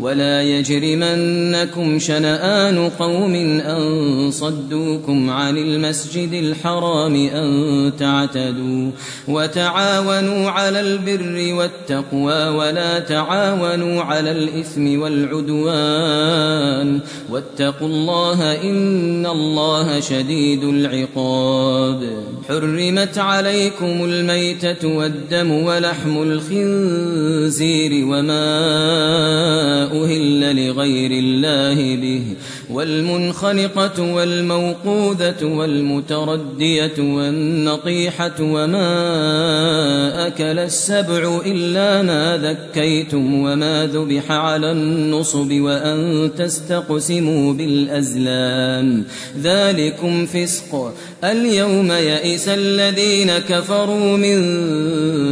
ولا يجرمنكم شنآن قوم أن صدوكم عن المسجد الحرام أن تعتدوا وتعاونوا على البر والتقوى ولا تعاونوا على الإثم والعدوان واتقوا الله إن الله شديد العقاب حرمت عليكم الميتة والدم ولحم الخنزير وما أهل لغير الله به والمنخنقة والموقوذة والمتردية والنطيحة وما أكل السبع إلا ما ذكيتم وما ذبح على النصب وأن تستقسموا بالأزلام. ذلكم فسق. اليوم يئس الذين كفروا من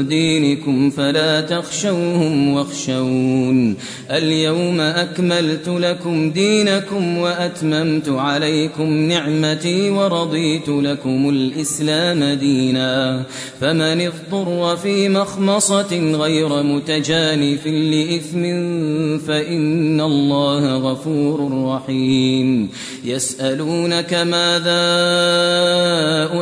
دينكم فلا تخشوهم واخشون. اليوم أكملت لكم دينكم وأتممت عليكم نعمتي ورضيت لكم الإسلام دينا. فمن اضطر في مخمصة غير متجانف لإثم فإن الله غفور رحيم. يسألونك ماذا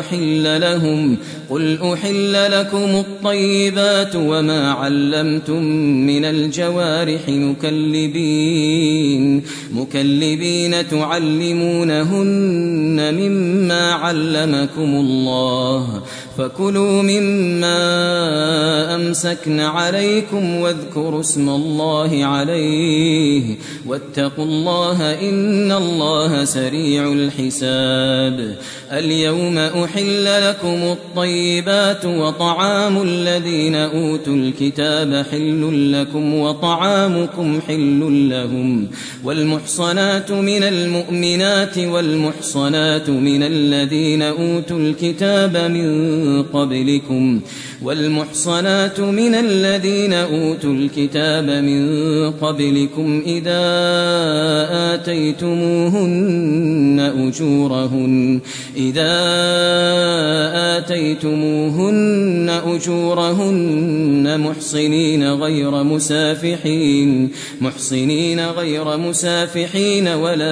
أحل لهم؟ قل أحل لكم الطيبات وما علمتم من الجوارح مكلبين. مكلبين تعلمونهن مما علمكم الله فكلوا مما أمسكن عليكم واذكروا اسم الله عليه واتقوا الله إن الله سريع الحساب اليوم أحل لكم الطيبات وطعام الذين أوتوا الكتاب حل لكم وطعامكم حل لهم والمحصنات من المؤمنات والمحصنات من الذين أوتوا الكتاب من قبلكم والمحصنات من الذين أوتوا الكتاب من قبلكم إذا آتيتموهن أجورهن إذا آتيتموهن أجورهن محصنين غير مسافحين محصنين غير مسافحين ولا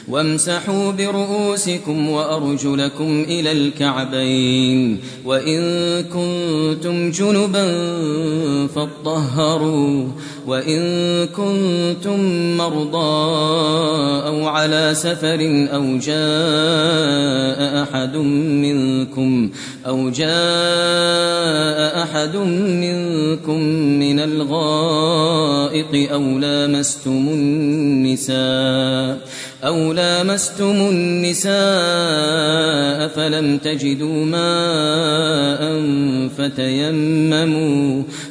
وامسحوا برؤوسكم وأرجلكم إلى الكعبين وإن كنتم جنبا فاطهروا وإن كنتم مرضى أو على سفر أو جاء أحد منكم أو جاء أحد منكم من الغائط أو لامستم النساء أو لامستم النساء فلم تجدوا ماء فتيمموا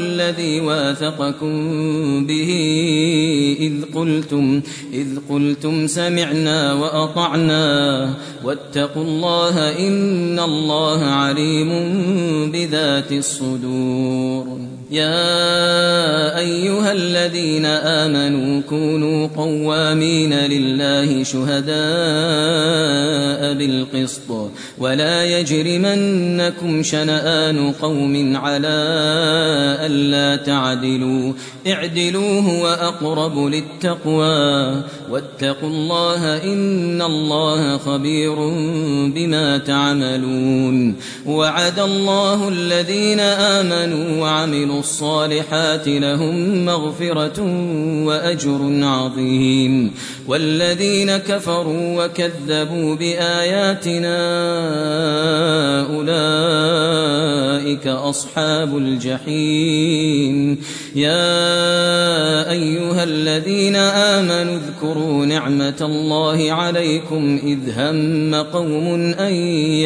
الذي واثقكم به إذ قلتم إذ قلتم سمعنا وأطعنا واتقوا الله إن الله عليم بذات الصدور. يا أيها الذين آمنوا كونوا قوامين لله شهداء بالقسط ولا يجرمنكم شنآن قوم على ألا تعدلوا. اعدلوا هو أقرب للتقوى. واتقوا الله إن الله خبير بما تعملون. وعد الله الذين آمنوا وعملوا الصالحات لهم مغفرة وأجر عظيم. والذين كفروا وكذبوا بآياتنا أولئك أصحاب الجحيم. يا أيها الذين آمنوا اذكروا نعمة الله عليكم إذ هم قوم أن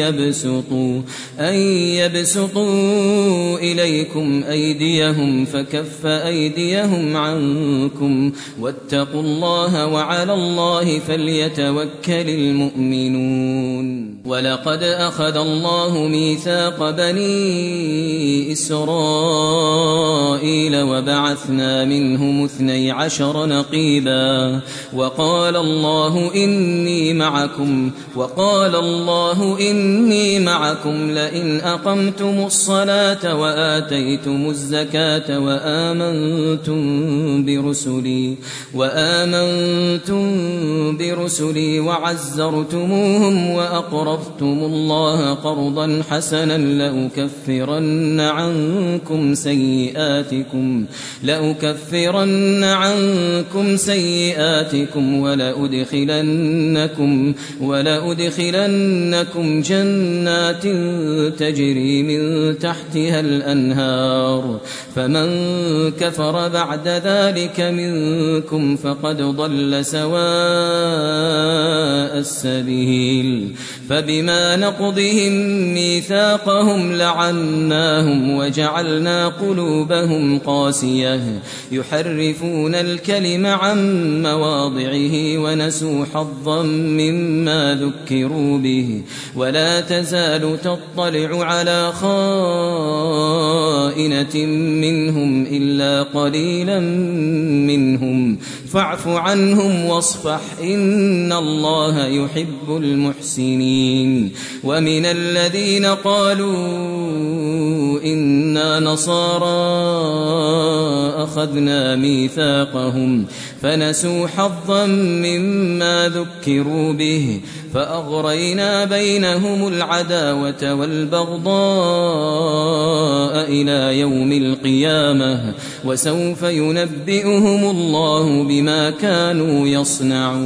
يبسطوا, أن يبسطوا إليكم أيديهم فكف أيديهم عنكم واتقوا الله وعلى الله فليتوكل المؤمنون. ولقد أخذ الله ميثاق بني إسرائيل وبعثنا منهم اثني عشر نقيبا وقال الله إني معكم وقال الله إني معكم لئن أقمتم الصلاة وآتيتم الزكاة وآمنتم برسلي وآمنتم برسلي وعزرتموهم وأقرضتم الله قرضا حسنا لأكفرن عنكم سيئاتكم لأكفرن عنكم سيئاتكم ولأدخلنكم ولأدخلنكم جنات تجري من تحتها الأنهار. فمن كفر بعد ذلك منكم فقد ضل سواء السبيل. فبما نقضهم ميثاقهم لعناهم وجعلنا قلوبهم قاسية يحرفون الكلم عن مواضعه ونسوا حظا مما ذكروا به ولا تزال تطلع على خائنة منهم إلا قليلا منهم فاعف عنهم واصفح إن الله يحب المحسنين ومن الذين قالوا إنا نصارى أخذنا ميثاقهم فنسوا حظا مما ذكروا به فأغرينا بينهم العداوة والبغضاء إلى يوم القيامة وسوف ينبئهم الله بما كانوا يصنعون.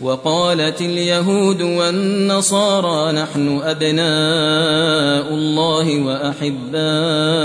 وقالت اليهود والنصارى نحن أبناء الله وأحباؤه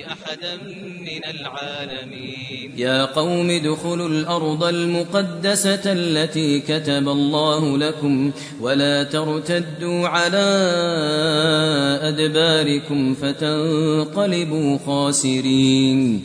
أحدا من العالمين. يا قوم ادخلوا الأرض المقدسة التي كتب الله لكم ولا ترتدوا على أدباركم فتنقلبوا خاسرين.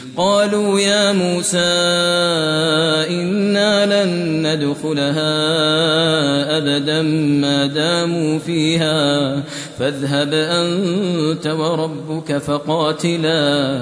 قالوا يا موسى إنا لن ندخلها أبدا ما داموا فيها. فاذهب أنت وربك فقاتلا.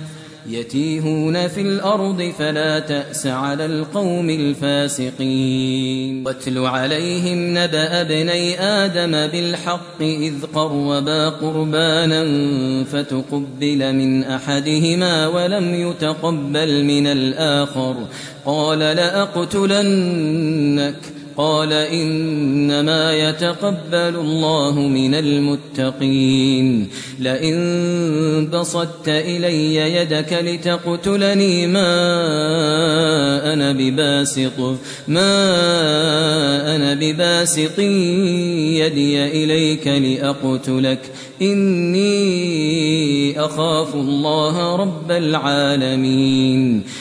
يتيهون في الأرض فلا تأس على القوم الفاسقين. واتل عليهم نبأ ابني آدم بالحق إذ قربا قربانا فتقبل من أحدهما ولم يتقبل من الآخر. قال لأقتلنك قال إنما يتقبل الله من المتقين. لئن بسطت إلي يدك لتقتلني ما أنا بباسط ما أنا بباسط يدي إليك لأقتلك. إني أخاف الله رب العالمين.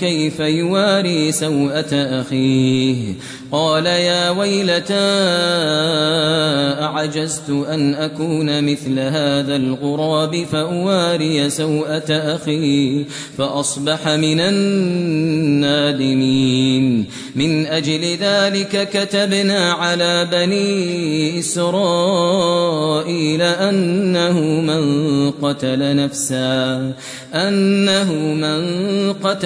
كيف يواري سوءة أخيه؟ قال يا ويلتى أعجزت أن أكون مثل هذا الغراب فأواري سوءة أخي فأصبح من النادمين. من أجل ذلك كتبنا على بني إسرائيل أنه من قتل نفسا أنه من قتل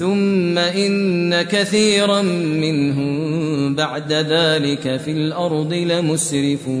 ثم إن كثيرا منهم بعد ذلك في الأرض لمسرفون.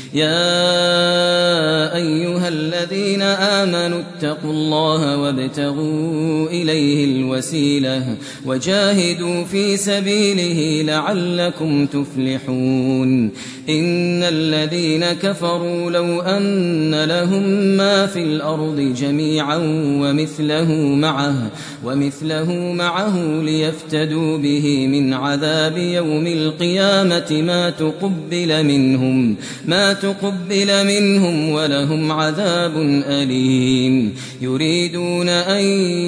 يا أيها الذين آمنوا اتقوا الله وابتغوا إليه الوسيلة وجاهدوا في سبيله لعلكم تفلحون. إن الذين كفروا لو أن لهم ما في الأرض جميعا ومثله معه ومثله معه ليفتدوا به من عذاب يوم القيامة ما تقبل منهم ما تقبل منهم ولهم عذاب أليم يريدون أن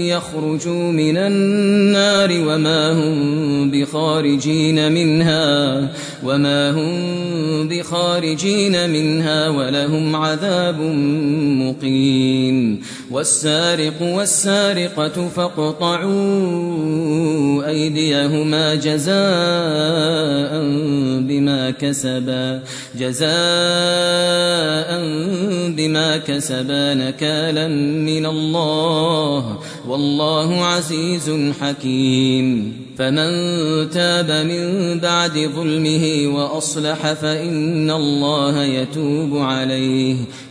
يخرجوا من النار وما هم بخارجين منها وما هم بخارجين منها ولهم عذاب مقيم والسارق والسارقة فاقطعوا أيديهما جزاء بما كسبا جزاء بما كسبا نكالا من الله والله عزيز حكيم فمن تاب من بعد ظلمه وأصلح فإن الله يتوب عليه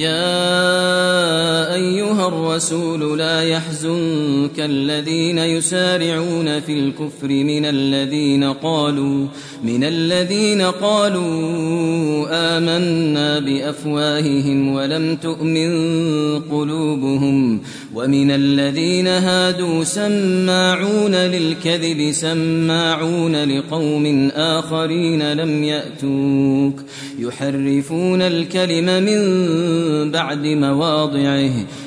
يا أيها الرسول لا يحزنك الذين يسارعون في الكفر من الذين قالوا من الذين قالوا آمنا بأفواههم ولم تؤمن قلوبهم ومن الذين هادوا سماعون للكذب سماعون لقوم آخرين لم يأتوك يحرفون الكلم من بعد مواضعه.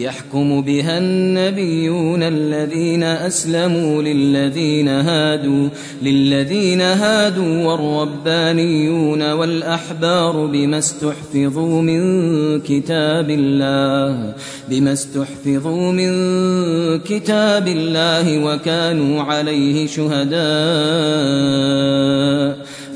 يحكم بها النبيون الذين أسلموا للذين هادوا للذين هادوا والربانيون والأحبار بما استحفظوا من كتاب الله بما استحفظوا من كتاب الله وكانوا عليه شهداء.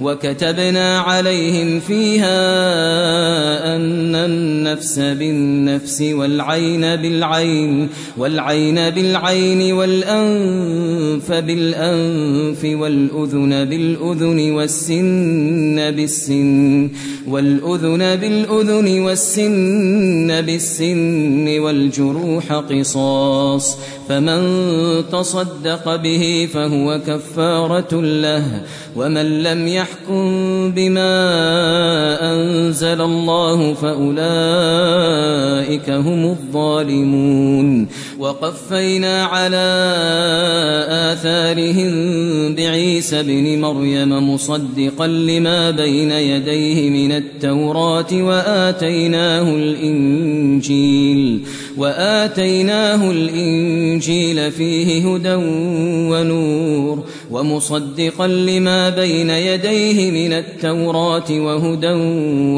وكتبنا عليهم فيها أن النفس بالنفس والعين بالعين والعين بالعين والأنف بالأنف والأذن بالأذن والسن بالسن والأذن بالأذن والسن بالسن والجروح قصاص فمن تصدق به فهو كفارة له ومن لم يحكم بما أنزل الله فأولئك هم الظالمون وقفينا على آثارهم بعيسى بن مريم مصدقا لما بين يديه من التوراة وآتيناه الإنجيل وآتيناه الإنجيل فيه هدى ونور ومصدقا لما بين يديه من التوراة وهدى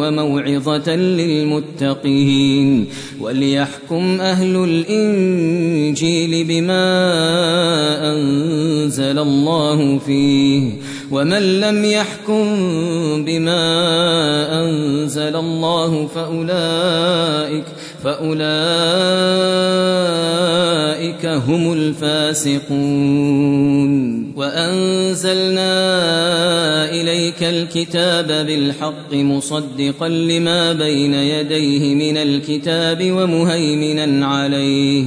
وموعظة للمتقين وليحكم أهل الإنجيل بما أنزل الله فيه ومن لم يحكم بما أنزل الله فأولئك فأولئك هم الفاسقون وأنزلنا إليك الكتاب بالحق مصدقا لما بين يديه من الكتاب ومهيمنا عليه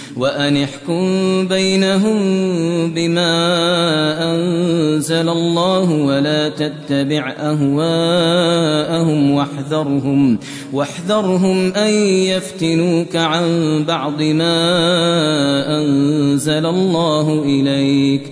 وأن احكم بينهم بما أنزل الله ولا تتبع أهواءهم واحذرهم واحذرهم أن يفتنوك عن بعض ما أنزل الله إليك.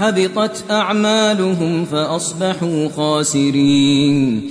حبطت أعمالهم فأصبحوا خاسرين.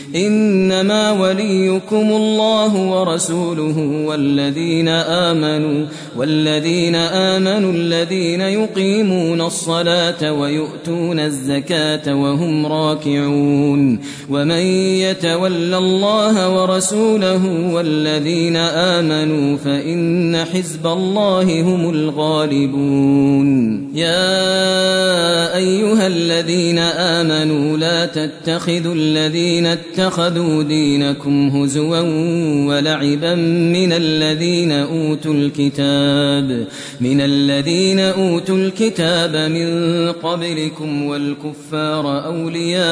إنما وليكم الله ورسوله والذين آمنوا والذين آمنوا الذين يقيمون الصلاة ويؤتون الزكاة وهم راكعون ومن يتول الله ورسوله والذين آمنوا فإن حزب الله هم الغالبون يا أيها الذين آمنوا لا تتخذوا الذين اتخذوا دينكم هزوا ولعبا من الذين أوتوا الكتاب من الذين أوتوا الكتاب من قبلكم والكفار أولياء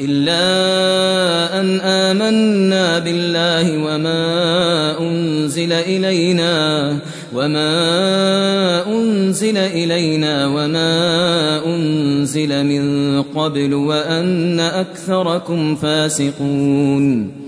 إلا أن آمنا بالله وما أنزل إلينا وما أنزل إلينا وما أنزل من قبل وأن أكثركم فاسقون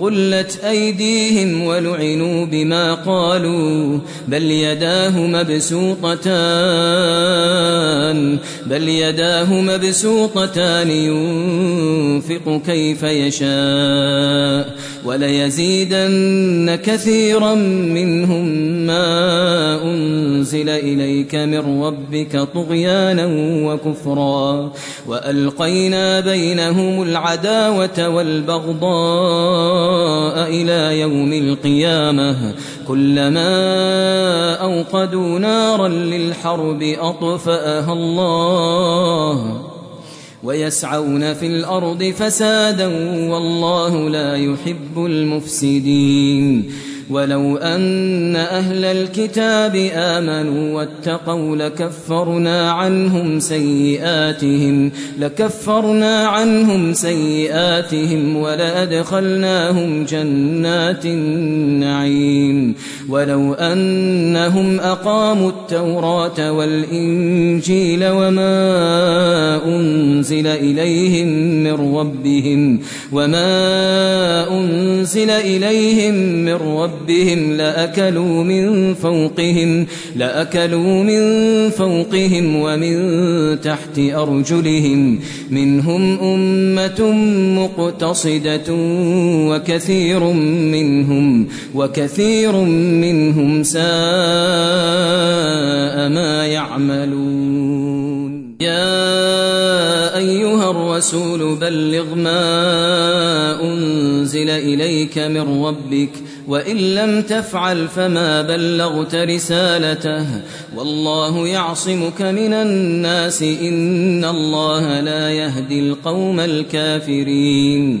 غلت أيديهم ولعنوا بما قالوا بل يداه مبسوطتان بل يداه مبسوطتان ينفق كيف يشاء وليزيدن كثيرا منهم ما أنزل إليك من ربك طغيانا وكفرا وألقينا بينهم العداوة والبغضاء إلى يوم القيامة. كلما أوقدوا نارا للحرب أطفأها الله ويسعون في الأرض فسادا والله لا يحب المفسدين. ولو أن أهل الكتاب آمنوا واتقوا لكفرنا عنهم سيئاتهم لكفرنا عنهم سيئاتهم ولأدخلناهم جنات النعيم ولو أنهم أقاموا التوراة والإنجيل وما أنزل إليهم من ربهم وما أنزل إليهم من ربهم ربهم لأكلوا من فوقهم لأكلوا من فوقهم ومن تحت أرجلهم. منهم أمة مقتصدة وكثير منهم وكثير منهم ساء ما يعملون. يا أيها الرسول بلغ ما أنزل إليك من ربك وإن لم تفعل فما بلغت رسالته والله يعصمك من الناس إن الله لا يهدي القوم الكافرين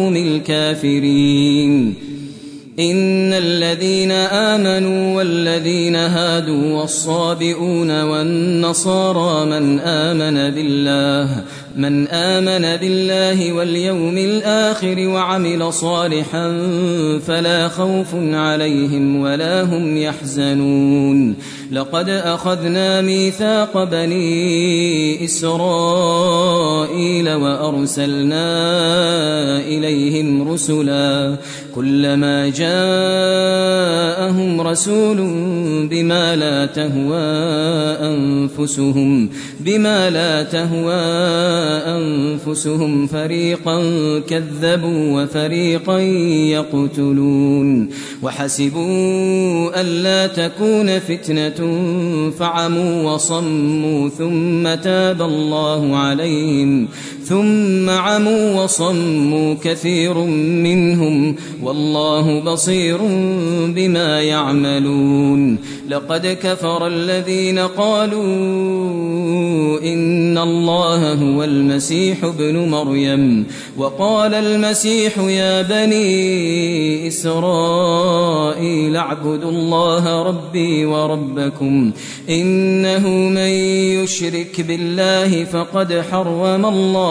القوم الكافرين. إن الذين آمنوا والذين هادوا والصابئون والنصارى من آمن بالله من آمن بالله واليوم الآخر وعمل صالحا فلا خوف عليهم ولا هم يحزنون. لقد أخذنا ميثاق بني إسرائيل وأرسلنا إليهم رسلا. كلما جاءهم رسول بما لا تهوى أنفسهم بما لا تهوى أنفسهم فريقا كذبوا وفريقا يقتلون وحسبوا ألا تكون فتنة فعموا وصموا ثم تاب الله عليهم ثم عموا وصموا كثير منهم والله بصير بما يعملون لقد كفر الذين قالوا إن الله هو المسيح ابن مريم وقال المسيح يا بني إسرائيل اعبدوا الله ربي وربكم إنه من يشرك بالله فقد حرم الله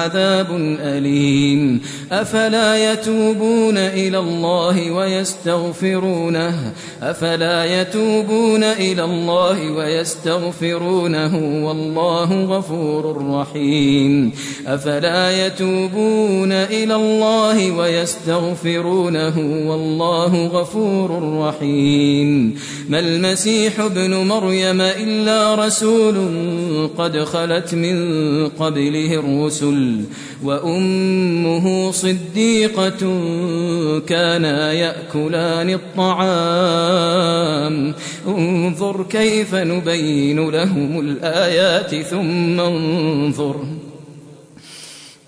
عذاب أليم. أفلا يتوبون إلى الله ويستغفرونه؟ أفلا يتوبون إلى الله ويستغفرونه؟ والله غفور رحيم. أفلا يتوبون إلى الله ويستغفرونه؟ والله غفور رحيم. ما المسيح ابن مريم إلا رسول قد خلت من قبله الرسل وأمه صديقة كانا يأكلان الطعام. انظر كيف نبين لهم الآيات ثم انظر.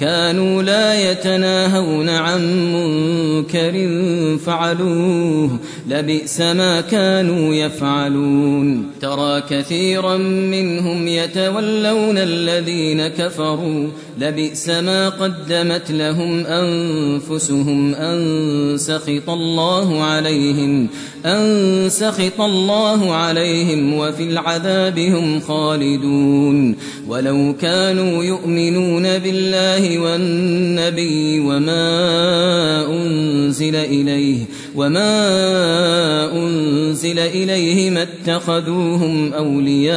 كانوا لا يتناهون عن منكر فعلوه لبئس ما كانوا يفعلون. ترى كثيرا منهم يتولون الذين كفروا لبئس ما قدمت لهم أنفسهم. أن سخط الله عليهم أن سخط الله عليهم وفي العذاب هم خالدون. ولو كانوا يؤمنون بالله والنبي وما أنزل إليه وما أنزل إليه ما اتخذوهم أولياء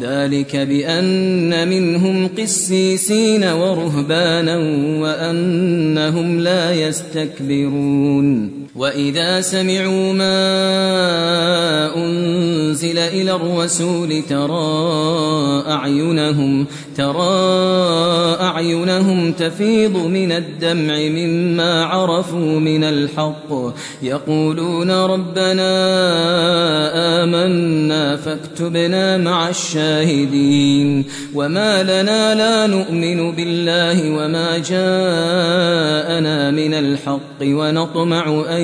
ذلك بأن منهم قسيسين ورهبانا وأنهم لا يستكبرون. وإذا سمعوا ما أنزل إلى الرسول ترى أعينهم ترى أعينهم تفيض من الدمع مما عرفوا من الحق يقولون ربنا آمنا فاكتبنا مع الشاهدين وما لنا لا نؤمن بالله وما جاءنا من الحق ونطمع أن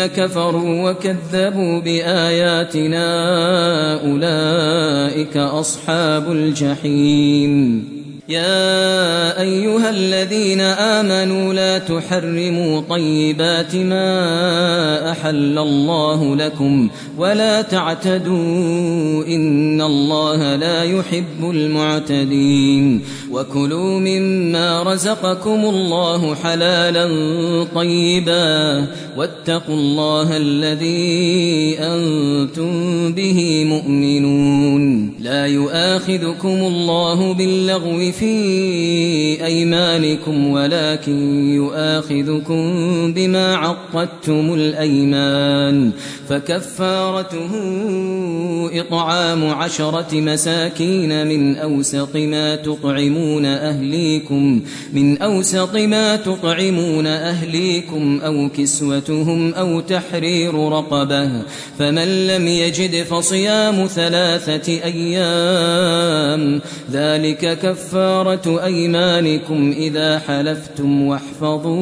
كفروا وكذبوا بآياتنا أولئك أصحاب الجحيم. يا أيها الذين آمنوا لا تحرموا طيبات ما أحل الله لكم ولا تعتدوا إن الله لا يحب المعتدين وكلوا مما رزقكم الله حلالا طيبا واتقوا الله الذي أنتم به مؤمنون لا يؤاخذكم الله باللغو في في أيمانكم ولكن يؤاخذكم بما عقدتم الأيمان فكفارته إطعام عشرة مساكين من أوسط ما تطعمون أهليكم من أوسط ما تطعمون أهليكم أو كسوتهم أو تحرير رقبة فمن لم يجد فصيام ثلاثة أيام ذلك كفارة أيمانكم إذا حلفتم واحفظوا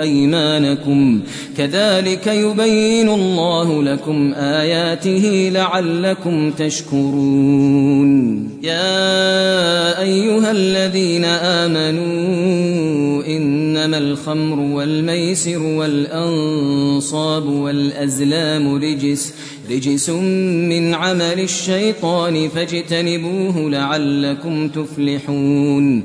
أيمانكم. كذلك يبين الله لكم آياته لعلكم تشكرون. يا أيها الذين آمنوا إنما الخمر والميسر والأنصاب والأزلام رجس. رجس من عمل الشيطان فاجتنبوه لعلكم تفلحون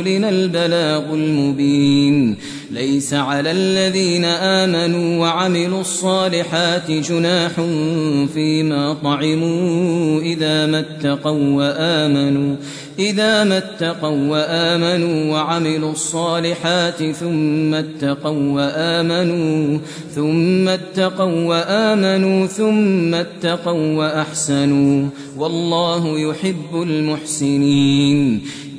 رسولنا البلاغ المبين. ليس على الذين آمنوا وعملوا الصالحات جناح فيما طعموا إذا ما اتقوا وآمنوا إذا ما اتقوا وآمنوا وعملوا الصالحات ثم اتقوا وآمنوا ثم اتقوا وآمنوا ثم اتقوا وأحسنوا. والله يحب المحسنين.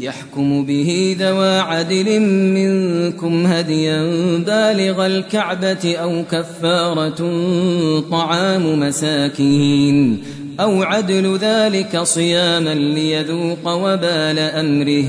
يحكم به ذوى عدل منكم هديا بالغ الكعبة أو كفارة طعام مساكين أو عدل ذلك صياما ليذوق وبال أمره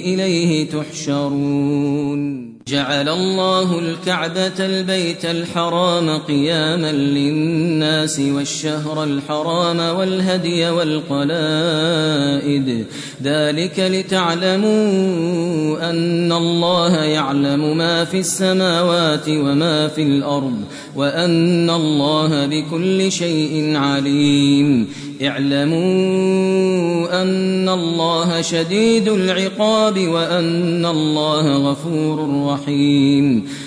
إليه تحشرون. جعل الله الكعبة البيت الحرام قياما للناس والشهر الحرام والهدي والقلائد. ذلك لتعلموا أن الله يعلم ما في السماوات وما في الأرض وأن الله بكل شيء عليم. اعلموا أن الله شديد العقاب وأن الله غفور رحيم.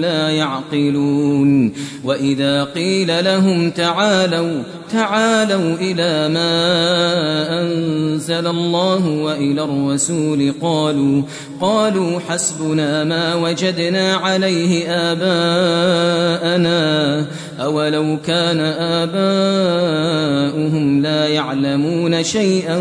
لا يعقلون وإذا قيل لهم تعالوا تعالوا إلى ما أنزل الله وإلى الرسول قالوا قالوا حسبنا ما وجدنا عليه آباءنا أولو كان آباؤهم لا يعلمون شيئا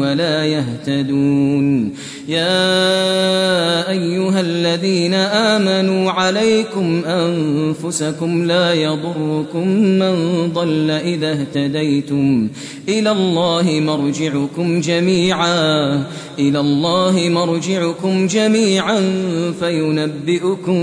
ولا يهتدون. يا أيها الذين آمنوا عليكم أنفسكم لا يضركم من ضل إذا اهتديتم. إلى الله مرجعكم جميعا. إلى الله مرجعكم جميعا. فينبئكم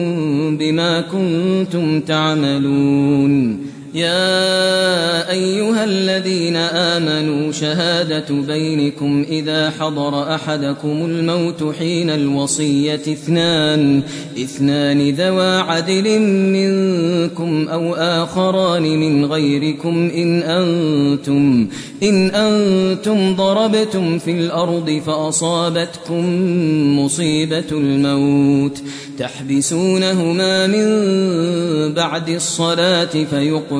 بما كنتم تعملون. يا أيها الذين آمنوا شهادة بينكم إذا حضر أحدكم الموت حين الوصية اثنان اثنان ذوى عدل منكم أو آخران من غيركم إن أنتم إن أنتم ضربتم في الأرض فأصابتكم مصيبة الموت تحبسونهما من بعد الصلاة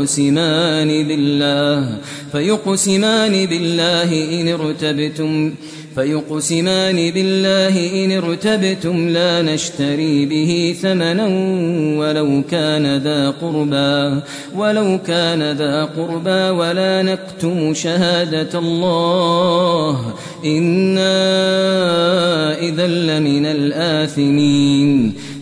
فيقسمان بالله فيقسمان بالله إن ارتبتم فيقسمان بالله إن ارتبتم لا نشتري به ثمنا ولو كان ذا قربا ولو كان ذا قربا ولا نكتم شهادة الله إنا إذا لمن الآثمين.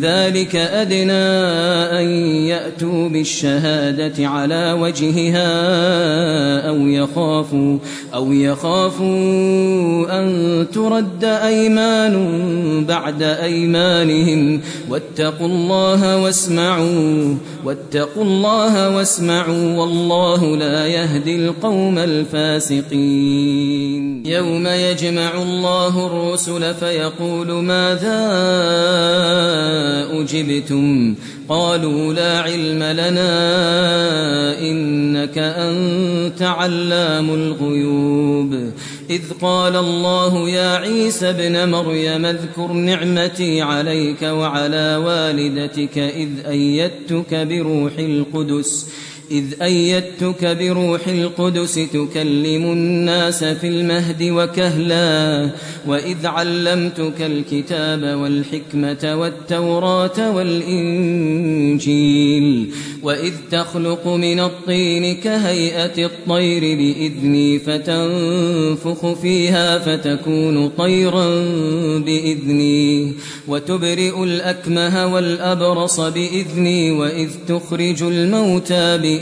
ذلك أدنى أن يأتوا بالشهادة على وجهها أو يخافوا أو يخافوا أن ترد أيمان بعد أيمانهم. واتقوا الله واسمعوا واتقوا الله واسمعوا والله لا يهدي القوم الفاسقين. يوم يجمع الله الرسل فيقول ماذا أجبتم قالوا لا علم لنا إنك أنت علام الغيوب إذ قال الله يا عيسى ابن مريم اذكر نعمتي عليك وعلى والدتك إذ أيدتك بروح القدس إذ أيدتك بروح القدس تكلم الناس في المهد وكهلا وإذ علمتك الكتاب والحكمة والتوراة والإنجيل وإذ تخلق من الطين كهيئة الطير بإذني فتنفخ فيها فتكون طيرا بإذني وتبرئ الأكمه والأبرص بإذني وإذ تخرج الموتى بإذني.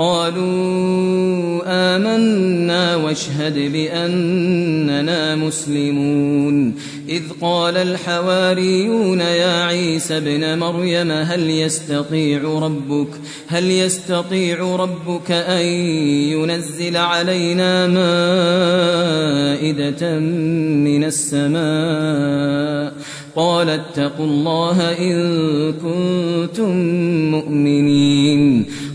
قالوا آمنا واشهد بأننا مسلمون. إذ قال الحواريون يا عيسى ابن مريم هل يستطيع ربك هل يستطيع ربك أن ينزل علينا مائدة من السماء؟ قال اتقوا الله إن كنتم مؤمنين.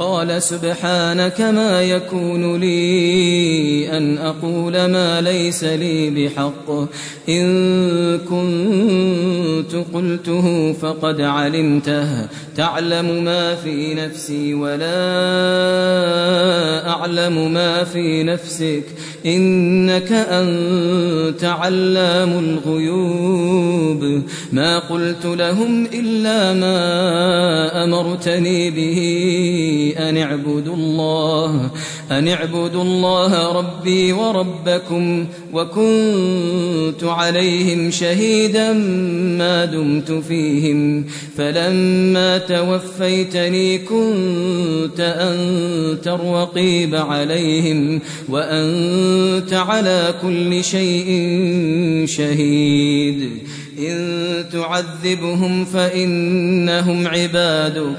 قال سبحانك ما يكون لي أن أقول ما ليس لي بحق. إن كنت قلته فقد علمته. تعلم ما في نفسي ولا أعلم ما في نفسك. إنك أنت علام الغيوب. ما قلت لهم إلا ما أمرتني به. أن اعبدوا الله أن اعبدوا الله ربي وربكم وكنت عليهم شهيدا ما دمت فيهم. فلما توفيتني كنت أنت الرقيب عليهم وأنت على كل شيء شهيد. إن تعذبهم فإنهم عبادك.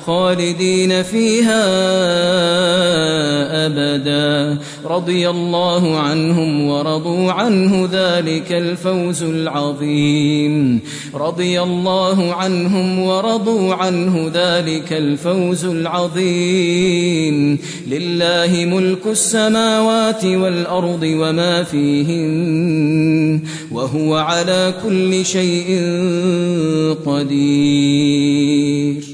خالدين فيها أبدا. رضي الله عنهم ورضوا عنه ذلك الفوز العظيم. رضي الله عنهم ورضوا عنه ذلك الفوز العظيم. لله ملك السماوات والأرض وما فيهن وهو على كل شيء قدير.